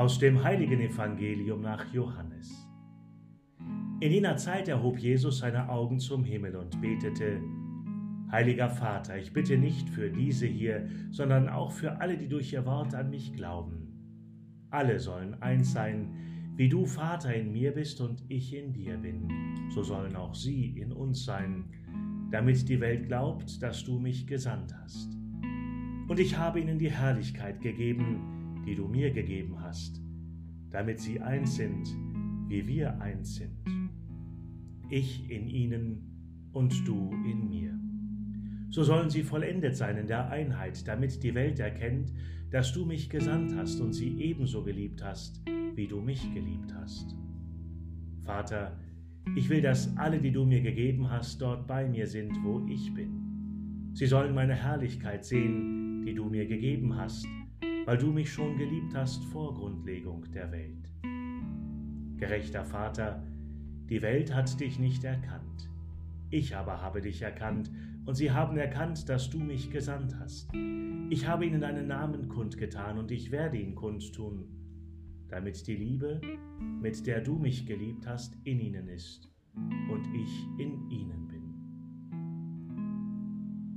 Aus dem heiligen Evangelium nach Johannes. In jener Zeit erhob Jesus seine Augen zum Himmel und betete, Heiliger Vater, ich bitte nicht für diese hier, sondern auch für alle, die durch ihr Wort an mich glauben. Alle sollen eins sein, wie du Vater in mir bist und ich in dir bin, so sollen auch sie in uns sein, damit die Welt glaubt, dass du mich gesandt hast. Und ich habe ihnen die Herrlichkeit gegeben, die du mir gegeben hast, damit sie eins sind, wie wir eins sind. Ich in ihnen und du in mir so sollen sie vollendet sein in der Einheit, damit die Welt erkennt, dass du mich gesandt hast und sie ebenso geliebt hast, wie du mich geliebt hast. Vater, ich will, dass alle, die du mir gegeben hast, dort bei mir sind, wo ich bin. Sie sollen meine Herrlichkeit sehen, die du mir gegeben hast, weil du mich schon geliebt hast vor Grundlegung der Welt. Gerechter Vater, die Welt hat dich nicht erkannt, ich aber habe dich erkannt, und sie haben erkannt, dass du mich gesandt hast. Ich habe ihnen deinen Namen kundgetan, und ich werde ihn kundtun, damit die Liebe, mit der du mich geliebt hast, in ihnen ist und ich in ihnen bin.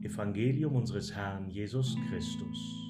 Evangelium unseres Herrn Jesus Christus.